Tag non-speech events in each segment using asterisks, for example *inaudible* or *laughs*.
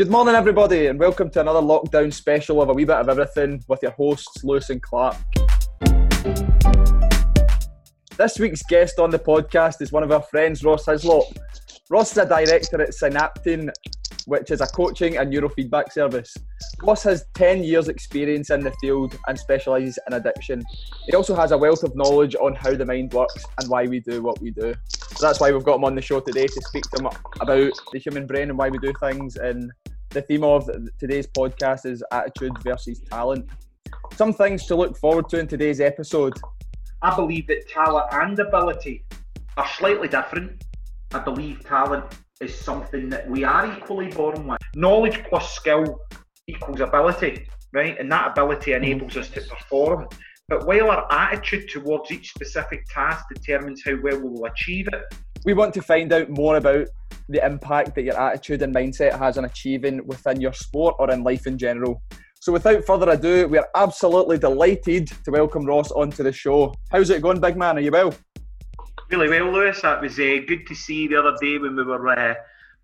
Good morning, everybody, and welcome to another lockdown special of a wee bit of everything with your hosts, Lewis and Clark. This week's guest on the podcast is one of our friends, Ross Hyslop. Ross is a director at Synaptine, which is a coaching and neurofeedback service. Ross has 10 years' experience in the field and specialises in addiction. He also has a wealth of knowledge on how the mind works and why we do what we do. So that's why we've got him on the show today to speak to him about the human brain and why we do things and the theme of today's podcast is attitude versus talent. Some things to look forward to in today's episode. I believe that talent and ability are slightly different. I believe talent is something that we are equally born with. Knowledge plus skill equals ability, right? And that ability mm-hmm. enables us to perform. But while our attitude towards each specific task determines how well we will achieve it, we want to find out more about the impact that your attitude and mindset has on achieving within your sport or in life in general. So, without further ado, we are absolutely delighted to welcome Ross onto the show. How's it going, big man? Are you well? Really well, Lewis. That was uh, good to see the other day when we were uh,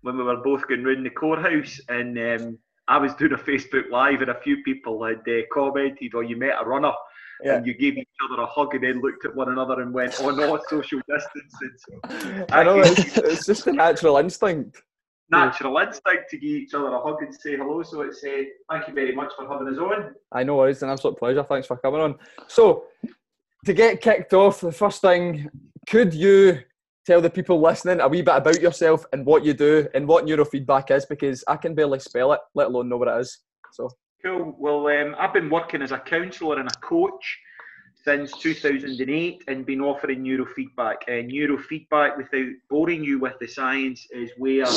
when we were both going round the courthouse, and um, I was doing a Facebook Live, and a few people had uh, commented, "Or oh, you met a runner." Yeah. and you gave each other a hug and then looked at one another and went, "Oh no, social distancing." So *laughs* I know it's, it's just a natural instinct. Natural instinct to give each other a hug and say hello. So it's uh, thank you very much for having us on. I know it's an absolute pleasure. Thanks for coming on. So to get kicked off, the first thing, could you tell the people listening a wee bit about yourself and what you do and what neurofeedback is? Because I can barely spell it, let alone know what it is. So Cool. Well, um, I've been working as a counsellor and a coach since 2008 and been offering neurofeedback. Uh, neurofeedback, without boring you with the science, is where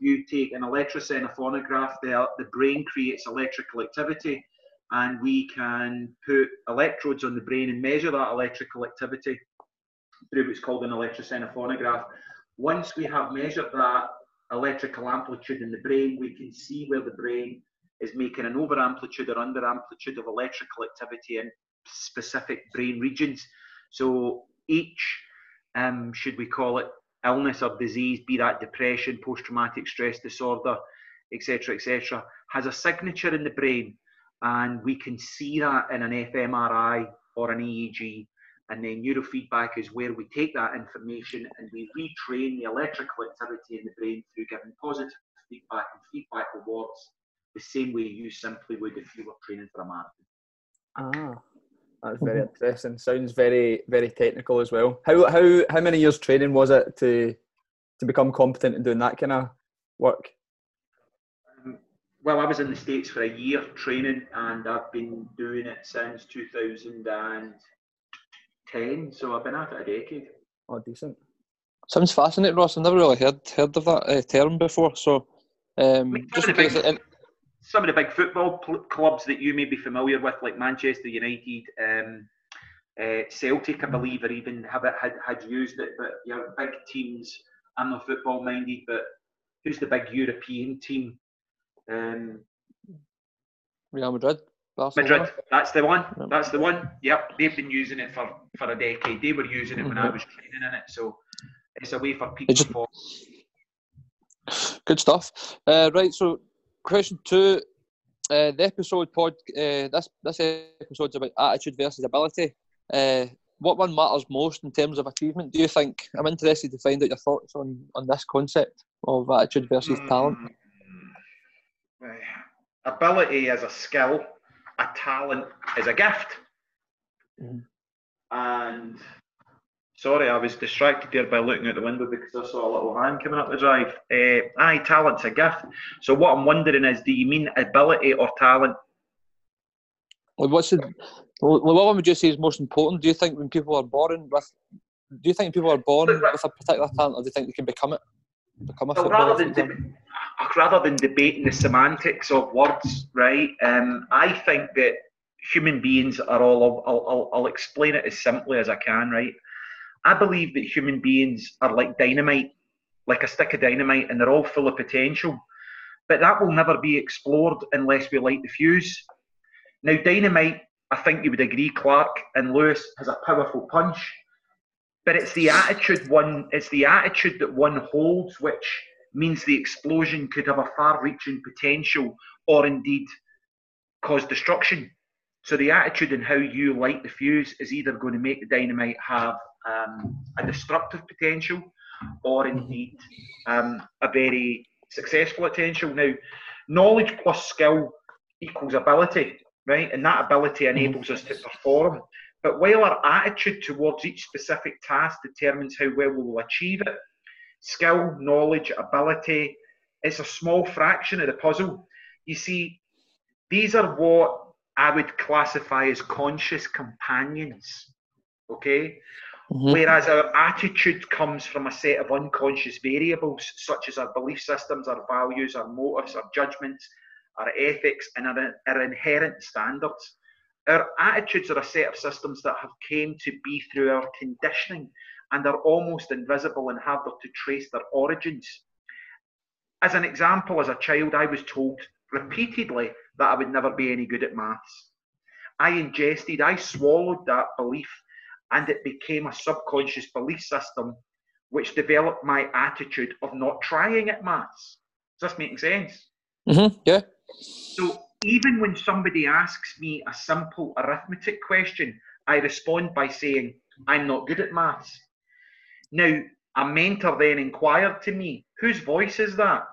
you take an electroencephalograph, the, the brain creates electrical activity, and we can put electrodes on the brain and measure that electrical activity through what's called an electroencephalograph. Once we have measured that electrical amplitude in the brain, we can see where the brain is making an over amplitude or under amplitude of electrical activity in specific brain regions. So each, um, should we call it, illness or disease, be that depression, post traumatic stress disorder, etc., etc., has a signature in the brain, and we can see that in an fMRI or an EEG. And then neurofeedback is where we take that information and we retrain the electrical activity in the brain through giving positive feedback and feedback rewards the same way you simply would if you were training for a marathon. Ah, that's very mm-hmm. interesting. Sounds very very technical as well. How how how many years training was it to to become competent in doing that kind of work? Um, well, I was in the states for a year training, and I've been doing it since 2010. So I've been at it a decade. Oh, decent. Sounds fascinating, Ross. I've never really heard heard of that uh, term before. So, um, just in case, some of the big football pl- clubs that you may be familiar with, like Manchester United, um, uh, Celtic, I believe, or even have it, had, had used it. But you know, big teams. I'm not football minded, but who's the big European team? Um, Real Madrid. Barcelona. Madrid, that's the one. That's the one. Yep, they've been using it for, for a decade. They were using it mm-hmm. when I mm-hmm. was training in it, so it's a way for people. Just, for... Good stuff. Uh, right, so question two. Uh, the episode pod. Uh, this this episode's about attitude versus ability. Uh, what one matters most in terms of achievement? Do you think? I'm interested to find out your thoughts on on this concept of attitude versus mm. talent. Ability is a skill. A talent is a gift. Mm. And Sorry, I was distracted there by looking out the window because I saw a little hand coming up the drive. Uh, aye, talent's a gift. So what I'm wondering is, do you mean ability or talent? Well, what's the, well, what would you say is most important? Do you think when people are born with, do you think people are born with a particular talent, or do you think they can become it? Become a well, rather than de- rather than debating the semantics of words, right? Um, I think that human beings are all. I'll, I'll, I'll explain it as simply as I can, right? I believe that human beings are like dynamite, like a stick of dynamite, and they're all full of potential. But that will never be explored unless we light the fuse. Now, dynamite, I think you would agree, Clark and Lewis, has a powerful punch. But it's the attitude one, it's the attitude that one holds which means the explosion could have a far reaching potential or indeed cause destruction. So the attitude and how you light the fuse is either going to make the dynamite have um, a disruptive potential or indeed um, a very successful potential. Now, knowledge plus skill equals ability, right? And that ability enables us to perform. But while our attitude towards each specific task determines how well we will achieve it, skill, knowledge, ability, it's a small fraction of the puzzle. You see, these are what I would classify as conscious companions. Okay? Mm-hmm. Whereas our attitude comes from a set of unconscious variables, such as our belief systems, our values, our motives, our judgments, our ethics, and our, our inherent standards. Our attitudes are a set of systems that have came to be through our conditioning and are almost invisible and harder to trace their origins. As an example, as a child, I was told repeatedly that I would never be any good at maths. I ingested, I swallowed that belief and it became a subconscious belief system which developed my attitude of not trying at maths. Does this make sense? Mm-hmm. Yeah. So even when somebody asks me a simple arithmetic question, I respond by saying, I'm not good at maths. Now, a mentor then inquired to me, whose voice is that?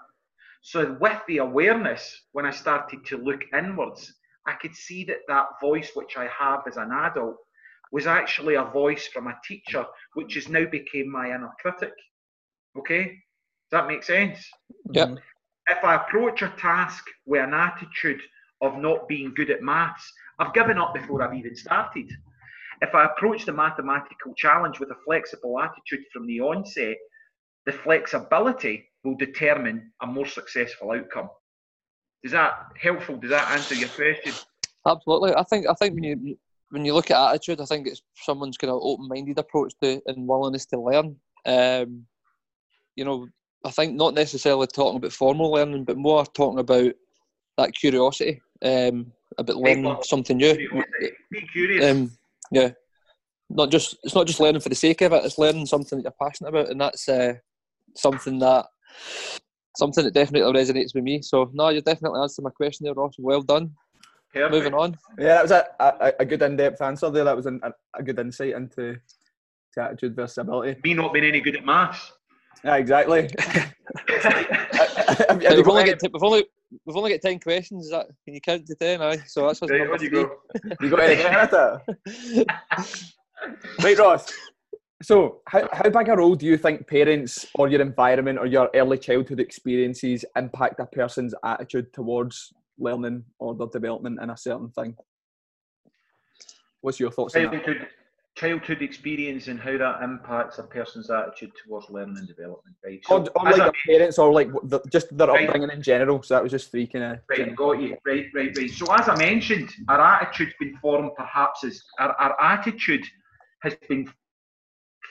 So, with the awareness, when I started to look inwards, I could see that that voice which I have as an adult was actually a voice from a teacher, which has now became my inner critic. Okay, does that make sense? Yeah. If I approach a task with an attitude of not being good at maths, I've given up before I've even started. If I approach the mathematical challenge with a flexible attitude from the onset, the flexibility will determine a more successful outcome. Is that helpful? Does that answer your question? Absolutely. I think I think when you when you look at attitude, I think it's someone's kind of open-minded approach to and willingness to learn. Um, you know, I think not necessarily talking about formal learning, but more talking about that curiosity, um, about learning something new. Be curious. Um, yeah, not just it's not just learning for the sake of it. It's learning something that you're passionate about, and that's uh, something that something that definitely resonates with me. So no, you definitely answered my question there, Ross. Well done. Perfect. Moving on. Yeah, that was a, a, a good in-depth answer there. That was an, a, a good insight into attitude versus ability. Me not being any good at maths. Yeah, exactly. *laughs* *laughs* have, have we've, only got we've only we've only got ten questions. Is that can you count to ten? Aye, so that's what's right, you go. *laughs* you got any right, Ross. So, how, how big a role do you think parents or your environment or your early childhood experiences impact a person's attitude towards learning or their development in a certain thing? What's your thoughts childhood, childhood experience and how that impacts a person's attitude towards learning and development, right? So or, or like a, parents or like the, just their right. upbringing in general. So that was just three kind of. Right, got you. Right, right, right. So as I mentioned, our attitude's been formed perhaps as our, our attitude has been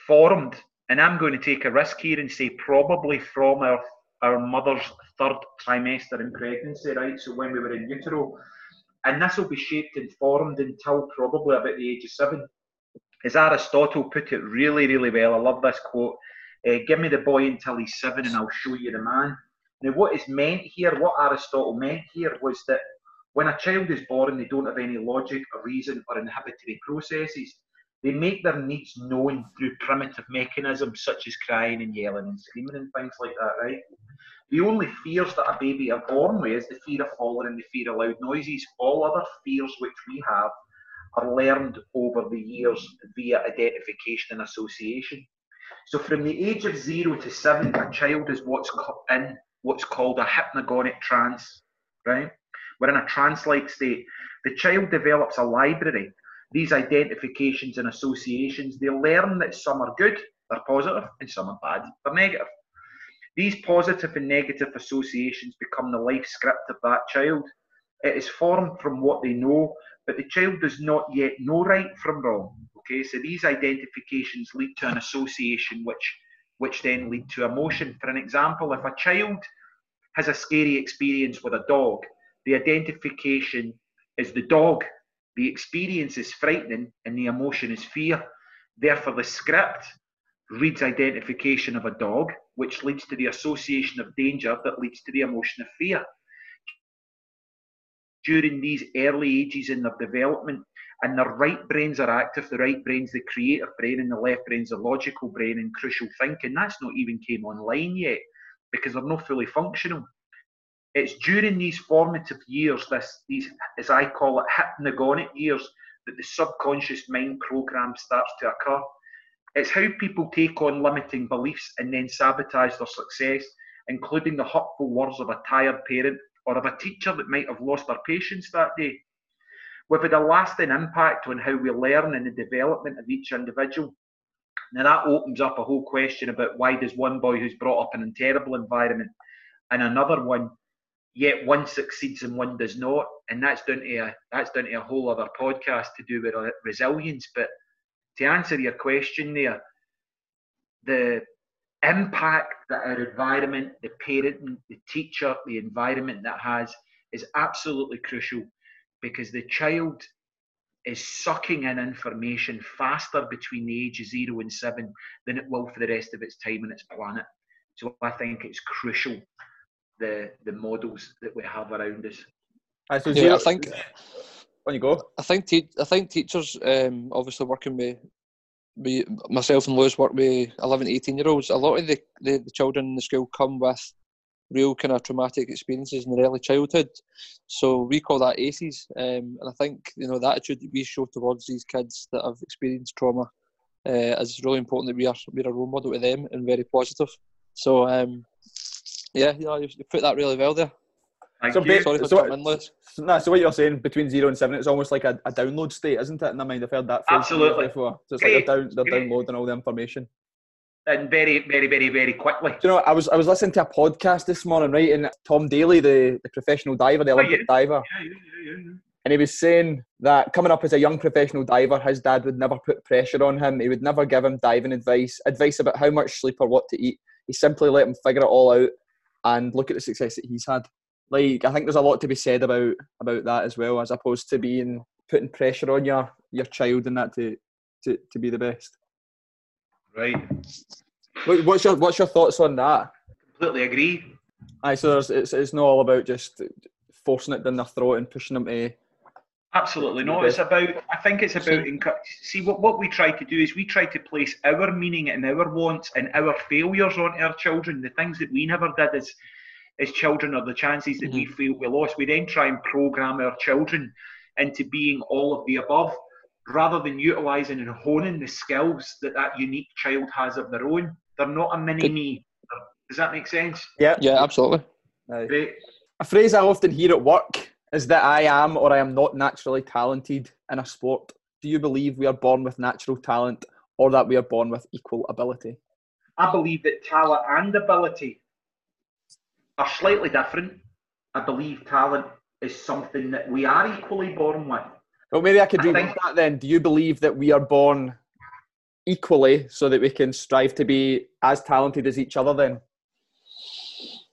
formed, and I'm going to take a risk here and say probably from our our mother's third trimester in pregnancy, right? So when we were in utero, and this will be shaped and formed until probably about the age of seven. As Aristotle put it really, really well, I love this quote. Uh, give me the boy until he's seven, and I'll show you the man. Now, what is meant here, what Aristotle meant here, was that when a child is born, they don't have any logic or reason or inhibitory processes. They make their needs known through primitive mechanisms such as crying and yelling and screaming and things like that, right? The only fears that a baby are born with is the fear of falling and the fear of loud noises. All other fears which we have are learned over the years via identification and association. So from the age of zero to seven, a child is what's in what's called a hypnagogic trance, right? We're in a trance-like state. The child develops a library these identifications and associations, they learn that some are good, they're positive, and some are bad, they're negative. These positive and negative associations become the life script of that child. It is formed from what they know, but the child does not yet know right from wrong. Okay, so these identifications lead to an association which which then lead to emotion. For an example, if a child has a scary experience with a dog, the identification is the dog the experience is frightening and the emotion is fear. Therefore, the script reads identification of a dog which leads to the association of danger that leads to the emotion of fear. During these early ages in their development, and their right brains are active, the right brain's the creative brain, and the left brain's the logical brain and crucial thinking. That's not even came online yet because they're not fully functional. It's during these formative years, this these as I call it hypnagogic years, that the subconscious mind program starts to occur. It's how people take on limiting beliefs and then sabotage their success, including the hurtful words of a tired parent or of a teacher that might have lost their patience that day. We've had a lasting impact on how we learn and the development of each individual. Now that opens up a whole question about why does one boy who's brought up in a terrible environment and another one yet one succeeds and one does not, and that's down to a that's down to a whole other podcast to do with resilience. But to answer your question there, the impact that our environment, the parent, the teacher, the environment that has is absolutely crucial because the child is sucking in information faster between the ages zero and seven than it will for the rest of its time on its planet. So I think it's crucial the the models that we have around us. I, so yeah, I think when you go, I think te- I think teachers, um, obviously working with me, myself and Lewis work with 11 18 year olds. A lot of the, the, the children in the school come with real kind of traumatic experiences in their early childhood. So we call that ACEs. Um, and I think, you know, the attitude that we show towards these kids that have experienced trauma uh, is really important that we are, we're a role model to them and very positive. So, um, yeah, you, know, you put that really well there. Thank so, you. Sorry for so, what, so, so what you're saying between zero and seven, it's almost like a, a download state, isn't it? In my mind, I've heard that Absolutely. before. So it's Great. like they're, down, they're downloading all the information and very, very, very, very quickly. Do you know, I was I was listening to a podcast this morning, right, and Tom Daley, the, the professional diver, the oh, Olympic oh, yeah. diver, yeah, yeah, and he was saying that coming up as a young professional diver, his dad would never put pressure on him. He would never give him diving advice, advice about how much sleep or what to eat. He simply let him figure it all out and look at the success that he's had. Like I think there's a lot to be said about about that as well, as opposed to being putting pressure on your your child and that to to, to be the best. Right. What's your What's your thoughts on that? Completely agree. Aye, so there's, it's it's not all about just forcing it down their throat and pushing them to. Absolutely no. It's about. I think it's about. See what what we try to do is we try to place our meaning and our wants and our failures on our children. The things that we never did as as children, or the chances that mm-hmm. we feel we lost. We then try and program our children into being all of the above rather than utilising and honing the skills that that unique child has of their own. They're not a mini me. Does that make sense? Yeah. Yeah, absolutely. Great. A phrase I often hear at work is that I am or I am not naturally talented in a sport. Do you believe we are born with natural talent or that we are born with equal ability? I believe that talent and ability are slightly different. I believe talent is something that we are equally born with. Well, maybe I could read that then. Do you believe that we are born equally so that we can strive to be as talented as each other then?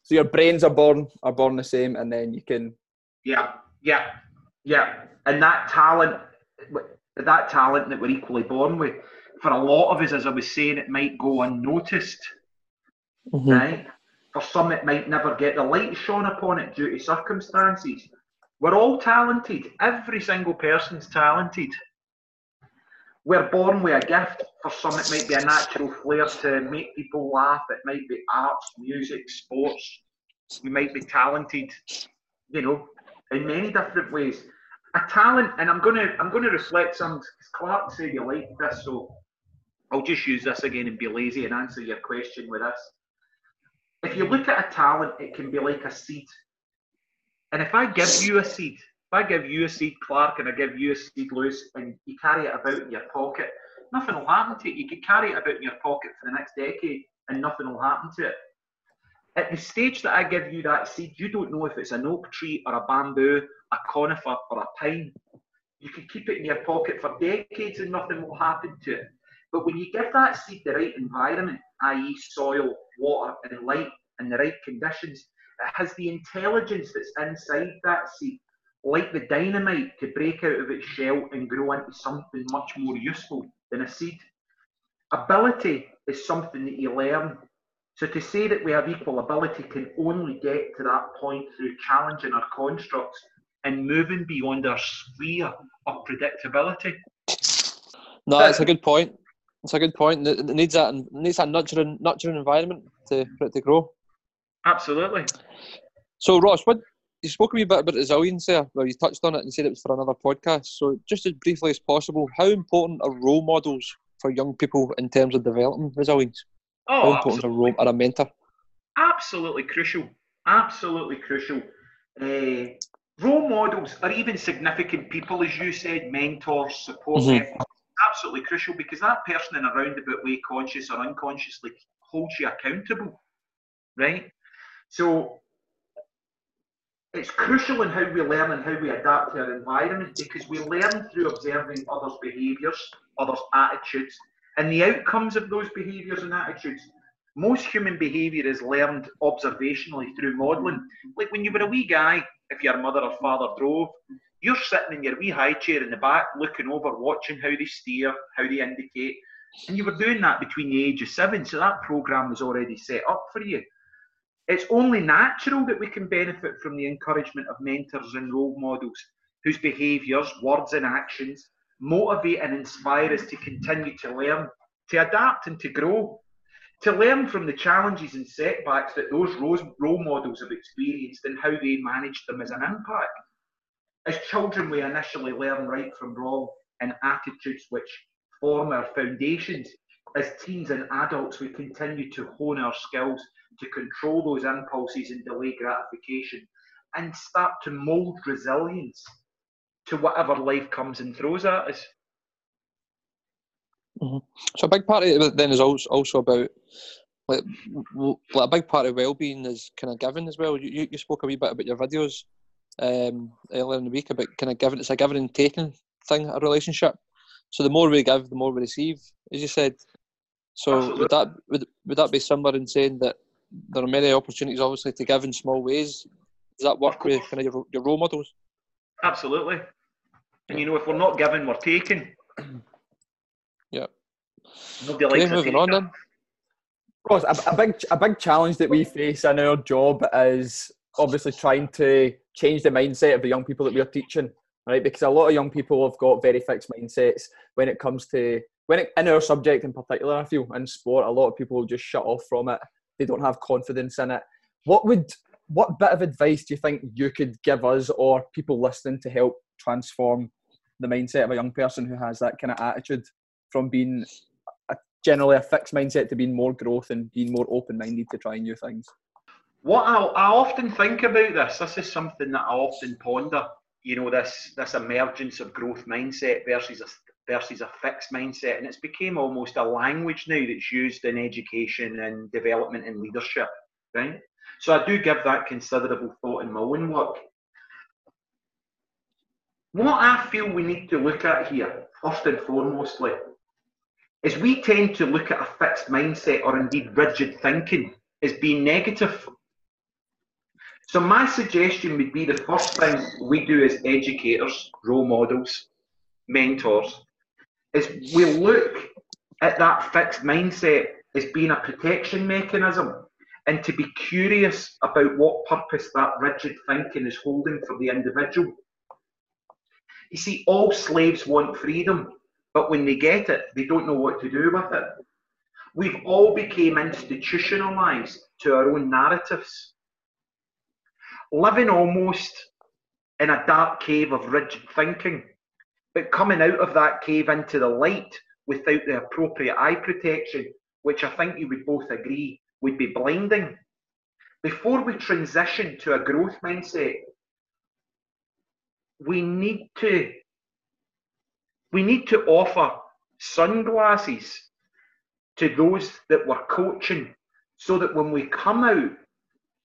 So your brains are born are born the same and then you can Yeah, yeah, yeah. And that talent that talent that we're equally born with, for a lot of us, as I was saying, it might go unnoticed. Mm-hmm. Right? For some it might never get the light shone upon it due to circumstances. We're all talented. Every single person's talented. We're born with a gift. For some, it might be a natural flair to make people laugh. It might be arts, music, sports. We might be talented, you know, in many different ways. A talent, and I'm gonna I'm gonna reflect some. Clark said you like this, so I'll just use this again and be lazy and answer your question with this. If you look at a talent, it can be like a seed. And if I give you a seed, if I give you a seed, Clark, and I give you a seed, Lewis, and you carry it about in your pocket, nothing will happen to it. You could carry it about in your pocket for the next decade and nothing will happen to it. At the stage that I give you that seed, you don't know if it's an oak tree or a bamboo, a conifer or a pine. You can keep it in your pocket for decades and nothing will happen to it. But when you give that seed the right environment, i.e., soil, water, and light, and the right conditions, it has the intelligence that's inside that seed, like the dynamite, to break out of its shell and grow into something much more useful than a seed. Ability is something that you learn. So to say that we have equal ability can only get to that point through challenging our constructs and moving beyond our sphere of predictability. No, that's a good point. It's a good point. It needs that it needs that nurturing nurturing environment to for it to grow. Absolutely. So Ross, what you spoke a wee bit about resilience there, well you touched on it and said it was for another podcast. So just as briefly as possible, how important are role models for young people in terms of developing resilience? Oh, how important are, role, are a mentor? Absolutely crucial. Absolutely crucial. Uh, role models are even significant people, as you said, mentors, support mm-hmm. Absolutely crucial because that person in a roundabout way, conscious or unconsciously, holds you accountable, right? So it's crucial in how we learn and how we adapt to our environment because we learn through observing others' behaviours, others' attitudes, and the outcomes of those behaviours and attitudes. Most human behaviour is learned observationally through modelling. Like when you were a wee guy, if your mother or father drove, you're sitting in your wee high chair in the back, looking over, watching how they steer, how they indicate, and you were doing that between the age of seven. So that program was already set up for you. It's only natural that we can benefit from the encouragement of mentors and role models whose behaviours, words, and actions motivate and inspire us to continue to learn, to adapt, and to grow. To learn from the challenges and setbacks that those role models have experienced and how they managed them as an impact. As children, we initially learn right from wrong and attitudes which form our foundations. As teens and adults, we continue to hone our skills to control those impulses and delay gratification and start to mold resilience to whatever life comes and throws at us. Mm-hmm. So a big part of it then is also about like, like a big part of well-being is kind of giving as well. You, you spoke a wee bit about your videos um, earlier in the week about kind of giving. It's a giving and taking thing, a relationship. So the more we give, the more we receive, as you said. So Absolutely. would that would, would that be similar in saying that there are many opportunities, obviously, to give in small ways? Does that work with kind of your, your role models? Absolutely. And you know, if we're not giving, we're taking. Yeah. Nobody likes okay, moving on then. Ross, a, a, big a big challenge that we face in our job is obviously trying to change the mindset of the young people that we're teaching, right? Because a lot of young people have got very fixed mindsets when it comes to when it, in our subject in particular. I feel in sport, a lot of people just shut off from it. They don't have confidence in it. What would what bit of advice do you think you could give us or people listening to help transform the mindset of a young person who has that kind of attitude from being a, generally a fixed mindset to being more growth and being more open minded to trying new things? What I, I often think about this, this is something that I often ponder. You know, this this emergence of growth mindset versus a versus a fixed mindset, and it's became almost a language now that's used in education and development and leadership, right? So I do give that considerable thought in my own work. What I feel we need to look at here, first and foremostly, is we tend to look at a fixed mindset or indeed rigid thinking as being negative. So my suggestion would be the first thing we do as educators, role models, mentors, is we look at that fixed mindset as being a protection mechanism and to be curious about what purpose that rigid thinking is holding for the individual. You see, all slaves want freedom, but when they get it, they don't know what to do with it. We've all become institutionalized to our own narratives, living almost in a dark cave of rigid thinking, but coming out of that cave into the light without the appropriate eye protection, which I think you would both agree would be blinding. Before we transition to a growth mindset, we need to we need to offer sunglasses to those that we're coaching so that when we come out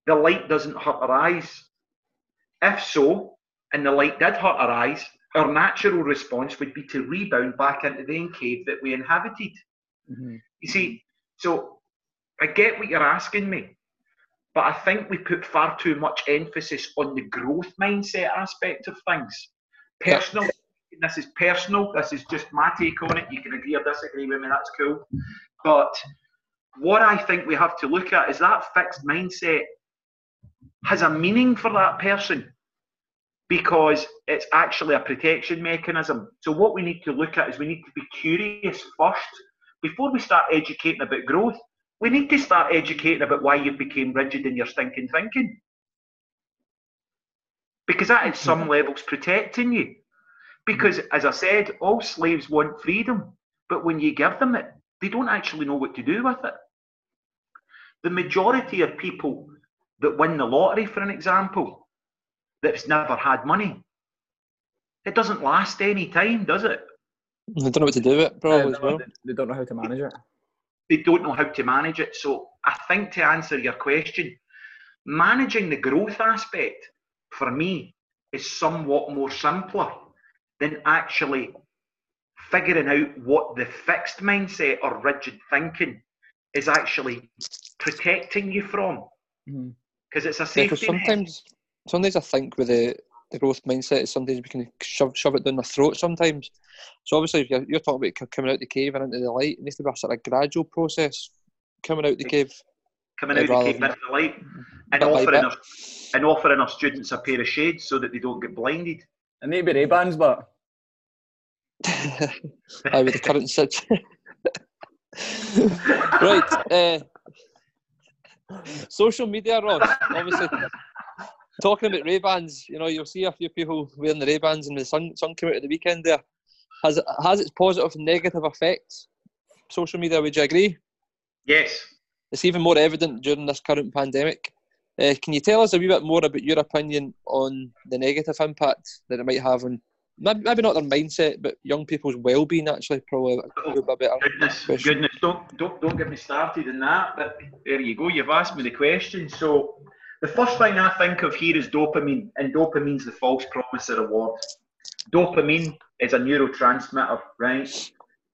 the light doesn't hurt our eyes if so and the light did hurt our eyes our natural response would be to rebound back into the cave that we inhabited mm-hmm. you see so i get what you're asking me but I think we put far too much emphasis on the growth mindset aspect of things. Personal, this is personal. This is just my take on it. You can agree or disagree with me. That's cool. But what I think we have to look at is that fixed mindset has a meaning for that person because it's actually a protection mechanism. So, what we need to look at is we need to be curious first. Before we start educating about growth, we need to start educating about why you became rigid in your stinking thinking. Because that, at some mm-hmm. levels, protecting you. Because, as I said, all slaves want freedom, but when you give them it, they don't actually know what to do with it. The majority of people that win the lottery, for an example, that's never had money, it doesn't last any time, does it? They don't know what to do with it, probably. Uh, well. They don't know how to manage it. They don't know how to manage it. So I think to answer your question, managing the growth aspect for me is somewhat more simpler than actually figuring out what the fixed mindset or rigid thinking is actually protecting you from. Because it's a safety yeah, sometimes, net. sometimes I think with the, the growth mindset, sometimes we can shove, shove it down the throat sometimes. So obviously, if you're, you're talking about coming out the cave and into the light, it needs to be a sort of gradual process coming out the cave. Coming out the cave into the light and offering, our, and offering our students a pair of shades so that they don't get blinded. And maybe Ray-Bans, but... *laughs* I with the current situation. *laughs* right. *laughs* Uh, *laughs* social media, Rod. Obviously, talking about Ray Bans, you know, you'll see a few people wearing the Ray Bans and the sun sun came out at the weekend. There has it has its positive and negative effects. Social media, would you agree? Yes. It's even more evident during this current pandemic. Uh, can you tell us a wee bit more about your opinion on the negative impact that it might have on maybe not their mindset, but young people's well-being actually probably a bit better. Oh, goodness, question. goodness, don't don't don't get me started in that. But there you go. You've asked me the question. So the first thing I think of here is dopamine, and dopamine's the false promise of reward. Dopamine is a neurotransmitter, right?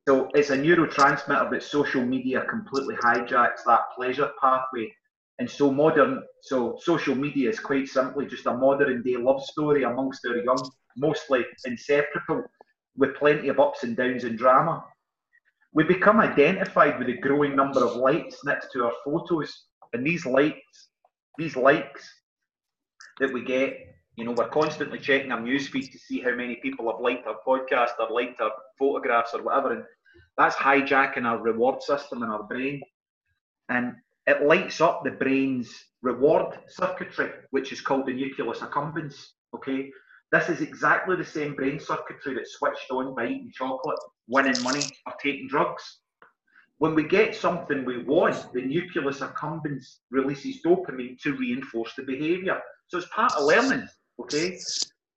So it's a neurotransmitter that social media completely hijacks that pleasure pathway. And so modern, so social media is quite simply just a modern day love story amongst our young mostly inseparable, with plenty of ups and downs and drama. We become identified with a growing number of likes next to our photos, and these likes, these likes that we get, you know, we're constantly checking our newsfeed to see how many people have liked our podcast or liked our photographs or whatever, and that's hijacking our reward system in our brain, and it lights up the brain's reward circuitry, which is called the nucleus accumbens. Okay, this is exactly the same brain circuitry that's switched on by eating chocolate, winning money, or taking drugs. When we get something we want, the nucleus accumbens releases dopamine to reinforce the behaviour. So it's part of learning, okay?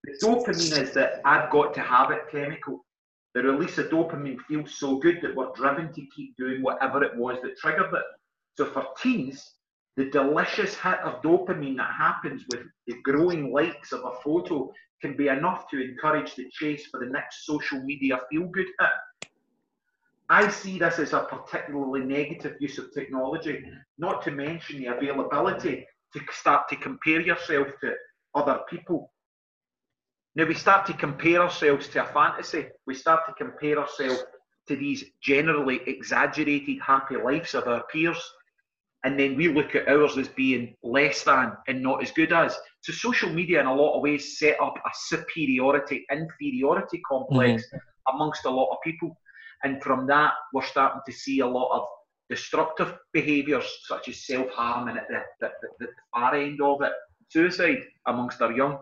The dopamine is that I've got to have it chemical. The release of dopamine feels so good that we're driven to keep doing whatever it was that triggered it. So for teens, the delicious hit of dopamine that happens with the growing likes of a photo can be enough to encourage the chase for the next social media feel good hit. I see this as a particularly negative use of technology, not to mention the availability to start to compare yourself to other people. Now we start to compare ourselves to a fantasy. We start to compare ourselves to these generally exaggerated happy lives of our peers and then we look at ours as being less than and not as good as. So social media, in a lot of ways, set up a superiority inferiority complex mm-hmm. amongst a lot of people, and from that, we're starting to see a lot of destructive behaviours such as self harm and at the, the, the, the, far end of it, suicide amongst our young.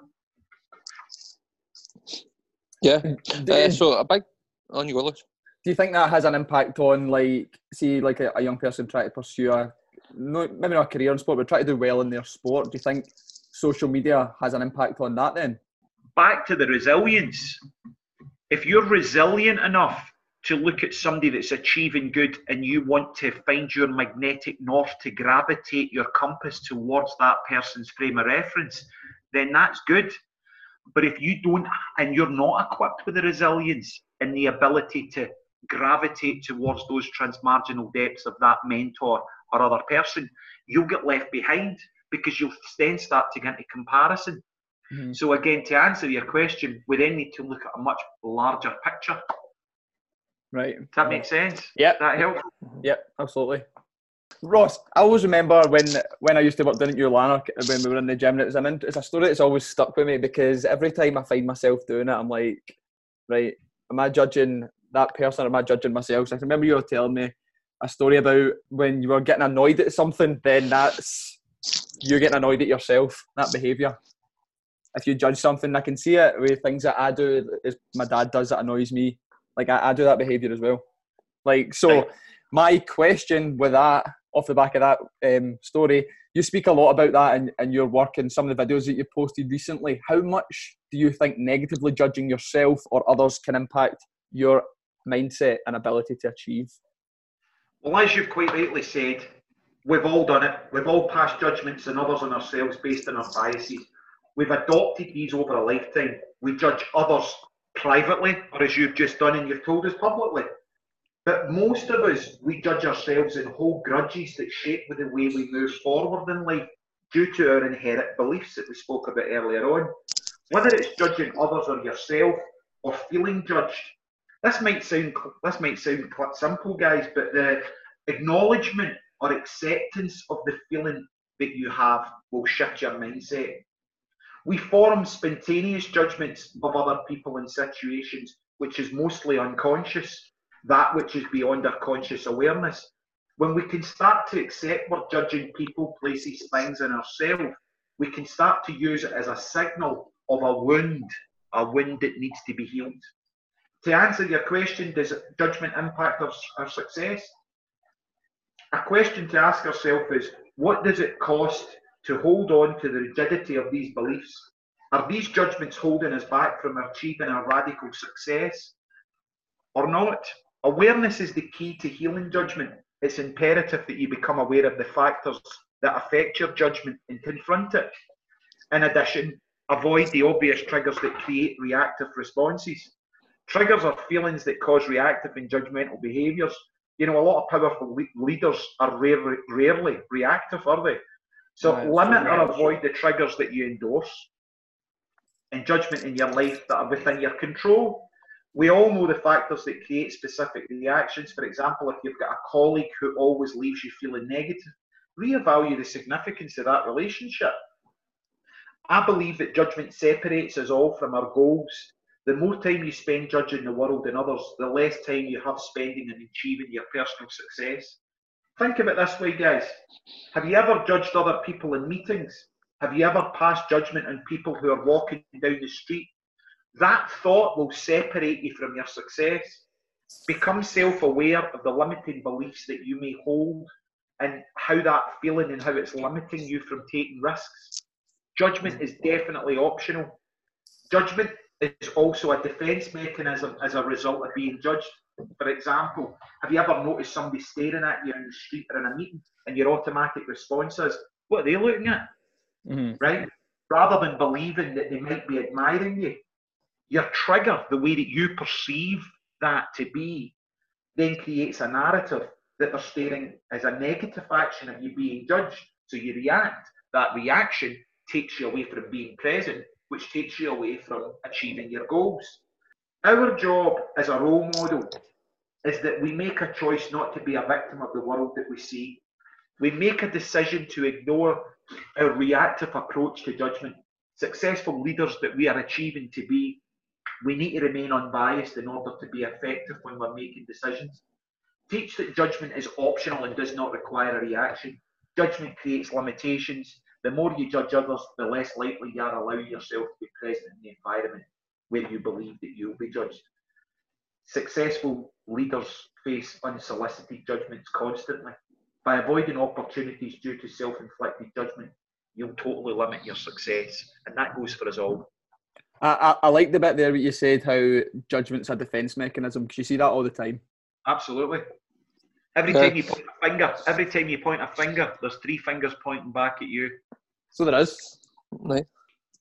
Yeah. Uh, so a big on you go, Do you think that has an impact on, like, see, like a, a young person trying to pursue a no, maybe not career in sport, but try to do well in their sport. Do you think social media has an impact on that then? Back to the resilience. If you're resilient enough to look at somebody that's achieving good and you want to find your magnetic north to gravitate your compass towards that person's frame of reference, then that's good. But if you don't, and you're not equipped with the resilience and the ability to gravitate towards those transmarginal depths of that mentor or other person, you'll get left behind because you'll then start to get into comparison. Mm-hmm. So again, to answer your question, we then need to look at a much larger picture. Right. Does that make sense? Yeah. That help? Yep, absolutely. Ross, I always remember when when I used to work down at your Lanark when we were in the gym. It's, an, it's a story that's always stuck with me because every time I find myself doing it, I'm like, right, am I judging that person or am I judging myself? So I remember you were telling me a story about when you were getting annoyed at something, then that's you're getting annoyed at yourself, that behaviour. If you judge something, I can see it with things that I do, as my dad does, that annoys me. Like I, I do that behaviour as well. Like so, my question with that, off the back of that um, story, you speak a lot about that in, in your work and some of the videos that you posted recently. How much do you think negatively judging yourself or others can impact your mindset and ability to achieve? Well, as you've quite rightly said, we've all done it. We've all passed judgments on others and ourselves based on our biases. We've adopted these over a lifetime. We judge others privately, or as you've just done and you've told us publicly. But most of us, we judge ourselves and hold grudges that shape the way we move forward in life due to our inherent beliefs that we spoke about earlier on. Whether it's judging others or yourself or feeling judged, this might sound this might sound quite simple, guys, but the acknowledgement or acceptance of the feeling that you have will shift your mindset. We form spontaneous judgments of other people and situations, which is mostly unconscious, that which is beyond our conscious awareness. When we can start to accept we're judging people, places, things, and ourselves, we can start to use it as a signal of a wound, a wound that needs to be healed. To answer your question, does judgment impact our, our success? A question to ask ourselves is what does it cost to hold on to the rigidity of these beliefs? Are these judgments holding us back from achieving our radical success or not? Awareness is the key to healing judgment. It's imperative that you become aware of the factors that affect your judgment and confront it. In addition, avoid the obvious triggers that create reactive responses. Triggers are feelings that cause reactive and judgmental behaviours. You know, a lot of powerful le- leaders are rarely, rarely reactive, are they? So right, limit so or avoid the triggers that you endorse and judgment in your life that are within your control. We all know the factors that create specific reactions. For example, if you've got a colleague who always leaves you feeling negative, reevaluate the significance of that relationship. I believe that judgment separates us all from our goals the more time you spend judging the world and others, the less time you have spending and achieving your personal success. Think of it this way, guys. Have you ever judged other people in meetings? Have you ever passed judgment on people who are walking down the street? That thought will separate you from your success. Become self aware of the limiting beliefs that you may hold and how that feeling and how it's limiting you from taking risks. Judgment is definitely optional. Judgment is also a defence mechanism as a result of being judged. For example, have you ever noticed somebody staring at you in the street or in a meeting and your automatic response is, What are they looking at? Mm-hmm. Right? Rather than believing that they might be admiring you, your trigger, the way that you perceive that to be, then creates a narrative that they're staring as a negative action of you being judged. So you react. That reaction takes you away from being present which takes you away from achieving your goals. Our job as a role model is that we make a choice not to be a victim of the world that we see. We make a decision to ignore our reactive approach to judgment. Successful leaders that we are achieving to be, we need to remain unbiased in order to be effective when we're making decisions. Teach that judgment is optional and does not require a reaction. Judgment creates limitations the more you judge others, the less likely you are allowing yourself to be present in the environment where you believe that you'll be judged. Successful leaders face unsolicited judgments constantly. By avoiding opportunities due to self inflicted judgment, you'll totally limit your success. And that goes for us all. I, I, I like the bit there where you said how judgment's a defence mechanism because you see that all the time. Absolutely. Every time you point a finger, every time you point a finger, there's three fingers pointing back at you. So there is. Right.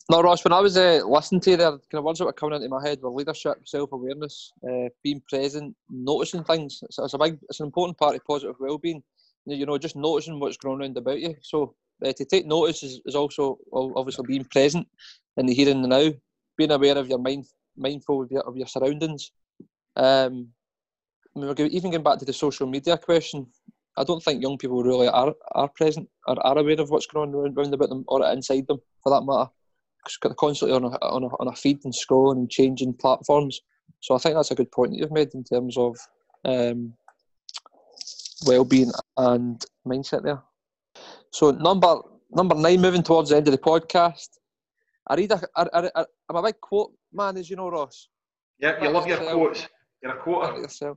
No, Ross, when I was uh, listening to you there, kind of words that were coming into my head were leadership, self awareness, uh, being present, noticing things. It's, it's, a big, it's an important part of positive well being. You know, just noticing what's going around about you. So uh, to take notice is, is also obviously being present in the here and the now, being aware of your mind, mindful of your, of your surroundings. Um, I mean, even going back to the social media question, I don't think young people really are, are present or are aware of what's going on around, around about them or inside them for that matter. Because they're constantly on a, on, a, on a feed and scrolling and changing platforms. So I think that's a good point that you've made in terms of um, well-being and mindset there. So number number nine, moving towards the end of the podcast. I read a, I, I, I, I'm a big quote man, as you know, Ross. Yeah, you love your quotes. You're a quoter.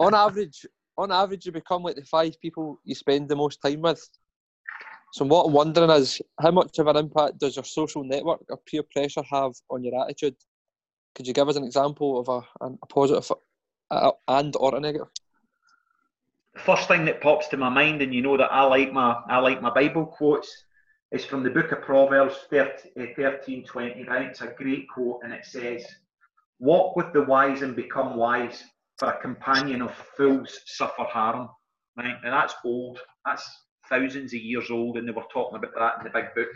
on average, on average, you become like the five people you spend the most time with. So what I'm wondering is, how much of an impact does your social network or peer pressure have on your attitude? Could you give us an example of a, a positive and or a negative? First thing that pops to my mind, and you know that I like my I like my Bible quotes, is from the book of Proverbs 13, eh, 13 20. I it's a great quote, and it says, Walk with the wise and become wise, for a companion of fools suffer harm. Right? And that's old. That's thousands of years old, and they were talking about that in the big book.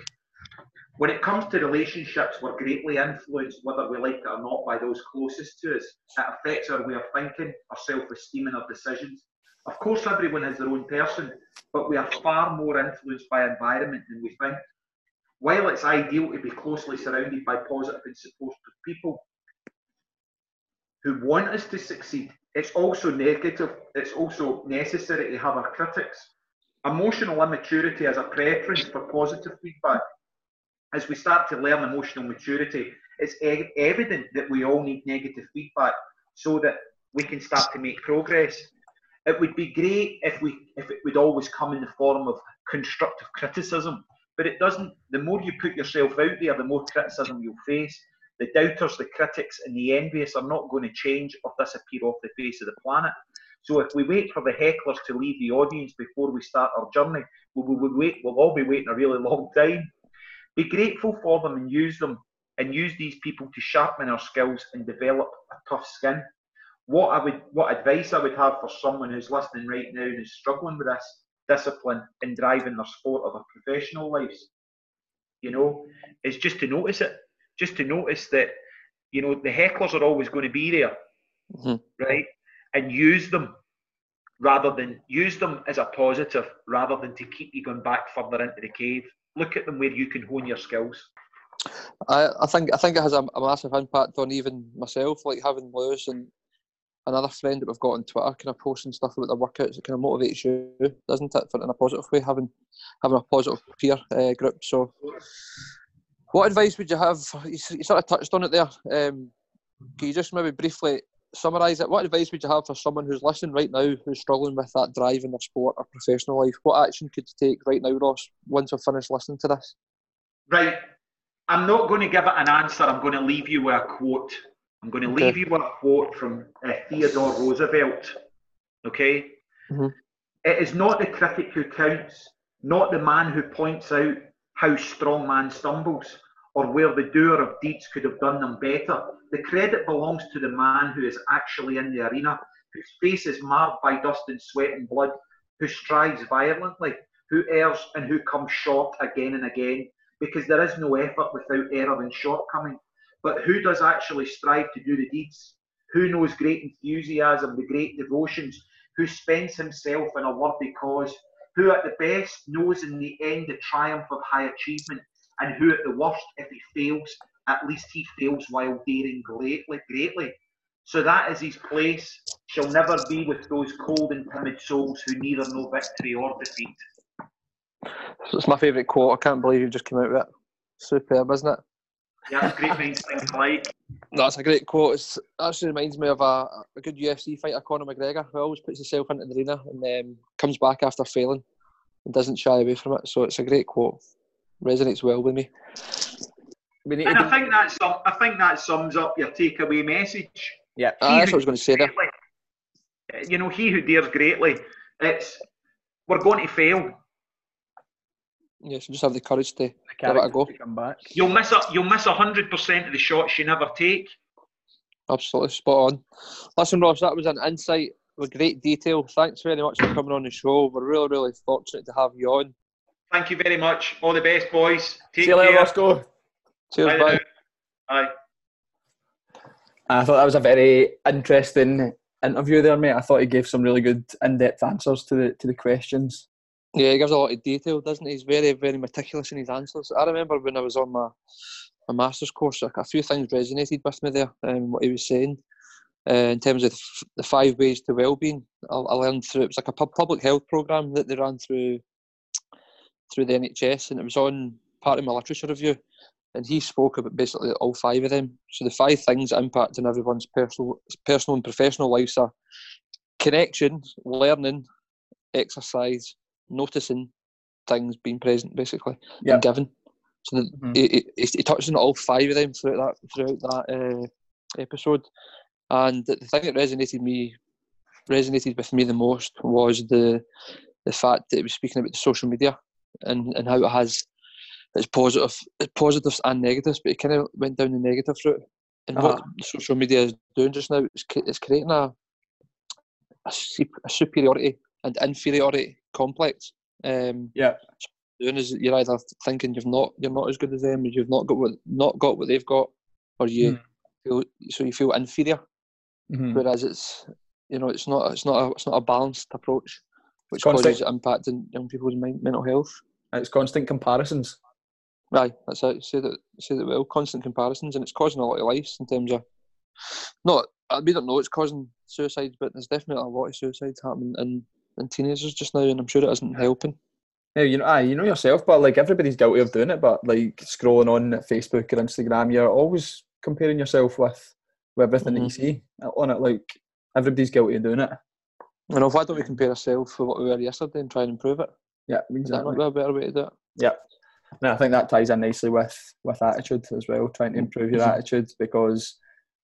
When it comes to relationships, we're greatly influenced, whether we like it or not, by those closest to us. It affects our way of thinking, our self esteem, and our decisions. Of course, everyone has their own person, but we are far more influenced by environment than we think. While it's ideal to be closely surrounded by positive and supportive people, who want us to succeed. It's also negative, it's also necessary to have our critics. Emotional immaturity as a preference for positive feedback. As we start to learn emotional maturity, it's evident that we all need negative feedback so that we can start to make progress. It would be great if we if it would always come in the form of constructive criticism, but it doesn't. The more you put yourself out there, the more criticism you'll face. The doubters, the critics, and the envious are not going to change or disappear off the face of the planet. So if we wait for the hecklers to leave the audience before we start our journey, we will wait. We'll all be waiting a really long time. Be grateful for them and use them, and use these people to sharpen our skills and develop a tough skin. What I would, what advice I would have for someone who's listening right now and is struggling with this discipline in driving their sport or their professional lives, you know, is just to notice it just to notice that you know the hecklers are always going to be there, mm-hmm. right? And use them rather than use them as a positive rather than to keep you going back further into the cave. Look at them where you can hone your skills. I, I think I think it has a, a, massive impact on even myself, like having Lewis and another friend that we've got on Twitter kind of posting stuff about their workouts. It kind of motivates you, doesn't it, for in a positive way, having having a positive peer uh, group. So what advice would you have? You, sort of touched on it there. Um, can you just maybe briefly summarise it? What advice would you have for someone who's listening right now, who's struggling with that drive in their sport or professional life? What action could you take right now, Ross, once we've finished listening to this? Right. I'm not going to give it an answer. I'm going to leave you with a quote. I'm going to okay. leave you with a quote from uh, Theodore Roosevelt. Okay? Mm-hmm. It is not the critic who counts, not the man who points out how strong man stumbles, or where the doer of deeds could have done them better. The credit belongs to the man who is actually in the arena, whose face is marred by dust and sweat and blood, who strives violently, who errs and who comes short again and again, because there is no effort without error and shortcoming. But who does actually strive to do the deeds? Who knows great enthusiasm, the great devotions? Who spends himself in a worthy cause? Who at the best knows in the end the triumph of high achievement, and who at the worst, if he fails, at least he fails while daring greatly, greatly. So that is his place, shall never be with those cold and timid souls who neither know victory or defeat. It's my favourite quote. I can't believe you just came out with it. Superb, isn't it? Yeah, great minds think alike. That's a great quote. It actually reminds me of a, a good UFC fighter, Conor McGregor, who always puts himself into the arena and um, comes back after failing and doesn't shy away from it. So it's a great quote. Resonates well with me. We need and I think that sum, I think that sums up your takeaway message. Yeah, ah, that's what I was going to say there. You know, he who dares greatly. It's we're going to fail. Yes, just have the courage to give it a go. come back. You'll miss a, you'll miss hundred percent of the shots you never take. Absolutely spot on. Listen, Ross, that was an insight with great detail. Thanks very much for coming on the show. We're really, really fortunate to have you on. Thank you very much. All the best, boys. Take See you later, Roscoe. Cheers, bye. Bye. I thought that was a very interesting interview there, mate. I thought he gave some really good in-depth answers to the to the questions. Yeah, he gives a lot of detail, doesn't he? He's very, very meticulous in his answers. I remember when I was on my, my master's course, a few things resonated with me there, um, what he was saying. Uh, in terms of the five ways to well-being, I, I learned through it was like a public health program that they ran through through the NHS, and it was on part of my literature review. And he spoke about basically all five of them. So the five things impacting everyone's personal, personal and professional lives are connection, learning, exercise, noticing things, being present, basically, yep. and giving. So mm-hmm. he, he, he, touched on all five of them throughout that throughout that uh, episode. And the thing that resonated me resonated with me the most was the the fact that he was speaking about the social media and, and how it has its positive its positives and negatives, but it kind of went down the negative route. And uh-huh. what social media is doing just now is it's creating a, a, a superiority and inferiority complex. Um, yeah. Doing is you're either thinking you've not you're not as good as them, or you've not got what not got what they've got, or you mm. feel so you feel inferior. Mm-hmm. Whereas it's you know it's not it's not a, it's not a balanced approach, which constant, causes impact in young people's mental health. It's constant comparisons. Right, that's it. Say that say that well. Constant comparisons, and it's causing a lot of lives in terms of not. We don't know it's causing suicides, but there's definitely a lot of suicides happening in, in teenagers just now, and I'm sure it isn't helping. Yeah, you know, aye, you know yourself, but like everybody's guilty of doing it. But like scrolling on Facebook or Instagram, you're always comparing yourself with with everything mm-hmm. that you mm-hmm. see on it. Like everybody's guilty of doing it. I know. Why don't we compare ourselves with what we were yesterday and try and improve it? Yeah, exactly. Is that a better way to do it? Yeah. And I think that ties in nicely with with attitude as well, trying to improve your mm-hmm. attitude because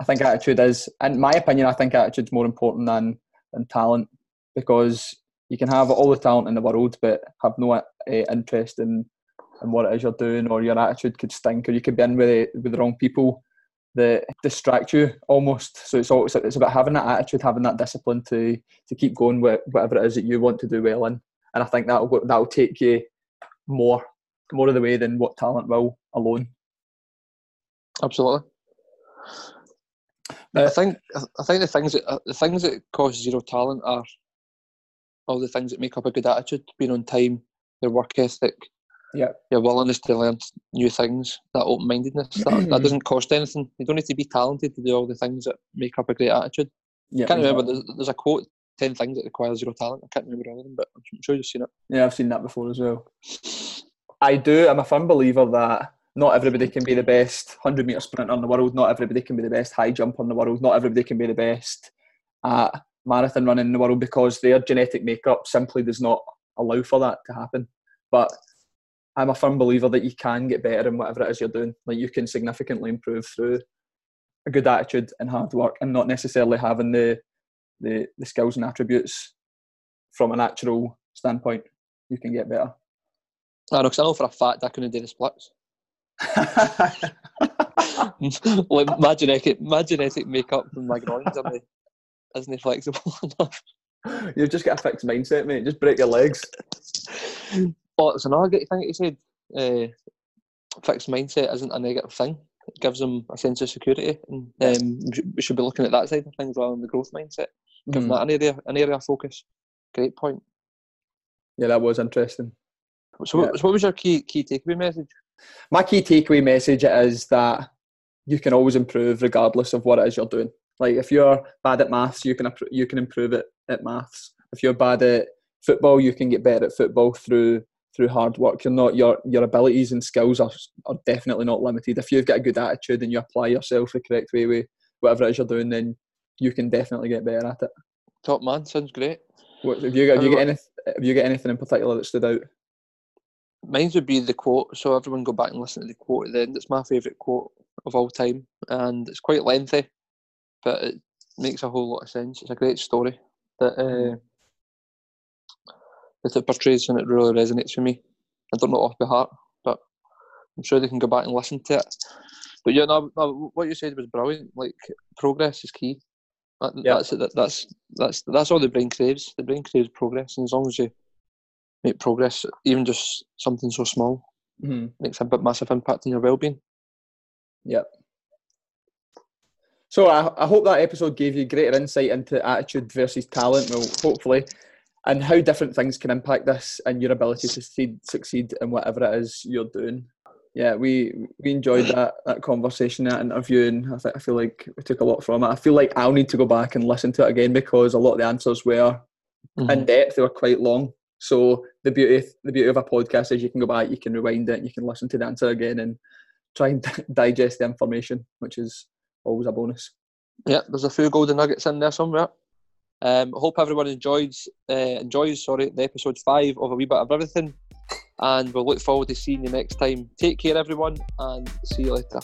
I think attitude is, in my opinion, I think attitude's more important than than talent because you can have all the talent in the world but have no uh, interest in in what it is you're doing, or your attitude could stink, or you could be in with the, with the wrong people that distract you almost. So it's all it's about having that attitude, having that discipline to to keep going with whatever it is that you want to do well in. And I think that'll that'll take you more more of the way than what talent will alone. Absolutely. Uh, I think I think the things that the things that cause zero talent are all the things that make up a good attitude, being on time, your work ethic, yeah, your willingness to learn new things, that open mindedness. That, that *clears throat* doesn't cost anything. You don't need to be talented to do all the things that make up a great attitude. Yeah, I can't remember. There's, there's, a quote: 10 things that require zero talent. I can't remember all of them, but I'm sure you've seen it. Yeah, I've seen that before as well. I do. I'm a firm believer that not everybody can be the best 100 metre sprinter in the world. Not everybody can be the best high jumper in the world. Not everybody can be the best at marathon running in the world because their genetic makeup simply does not allow for that to happen. But I'm a firm believer that you can get better in whatever it is you're doing. Like you can significantly improve through a good attitude and hard work and not necessarily having the the, the skills and attributes from a natural standpoint. You can get better. I know, I know for a fact I couldn't do the splits. *laughs* *laughs* like my genetic, my genetic makeup from my groins are isn't flexible *laughs* enough. You've just got a fixed mindset, mate. Just break your legs. *laughs* Oh, it's another good thing that you said. Uh, fixed mindset isn't a negative thing. It gives them a sense of security, and um, we should be looking at that side of things rather than the growth mindset. Giving mm. that an area, an area of focus. Great point. Yeah, that was interesting. So, yeah. what, so what was your key key takeaway message? My key takeaway message is that you can always improve regardless of what it is you're doing. Like if you're bad at maths, you can you can improve it at maths. If you're bad at football, you can get better at football through through hard work. You're not your your abilities and skills are are definitely not limited. If you've got a good attitude and you apply yourself the correct way with whatever it is you're doing, then you can definitely get better at it. Top man, sounds great. What, have you got? Have you got anything? Have you got anything in particular that stood out? Mine would be the quote. So everyone go back and listen to the quote at the end. It's my favourite quote of all time, and it's quite lengthy, but it makes a whole lot of sense. It's a great story that uh, that it portrays, and it really resonates with me. I don't know off by heart, but I'm sure they can go back and listen to it. But yeah, no, no what you said was brilliant. Like progress is key. That, That's. That, that's that's that's all the brain craves. The brain craves progress, and as long as you make progress, even just something so small, mm-hmm. makes a bit massive impact on your well-being. Yep. So I, I hope that episode gave you greater insight into attitude versus talent. Well, hopefully, and how different things can impact this and your ability to succeed, succeed in whatever it is you're doing. Yeah, we we enjoyed that that conversation, that interview, and I, th- I feel like we took a lot from it. I feel like I'll need to go back and listen to it again because a lot of the answers were mm-hmm. in depth. They were quite long. So the beauty the beauty of a podcast is you can go back, you can rewind it, you can listen to the answer again, and try and *laughs* digest the information, which is always a bonus. Yeah, there's a few golden nuggets in there somewhere. Um, hope everyone enjoys uh, enjoys sorry the episode five of a wee bit of everything, and we'll look forward to seeing you next time. Take care, everyone, and see you later.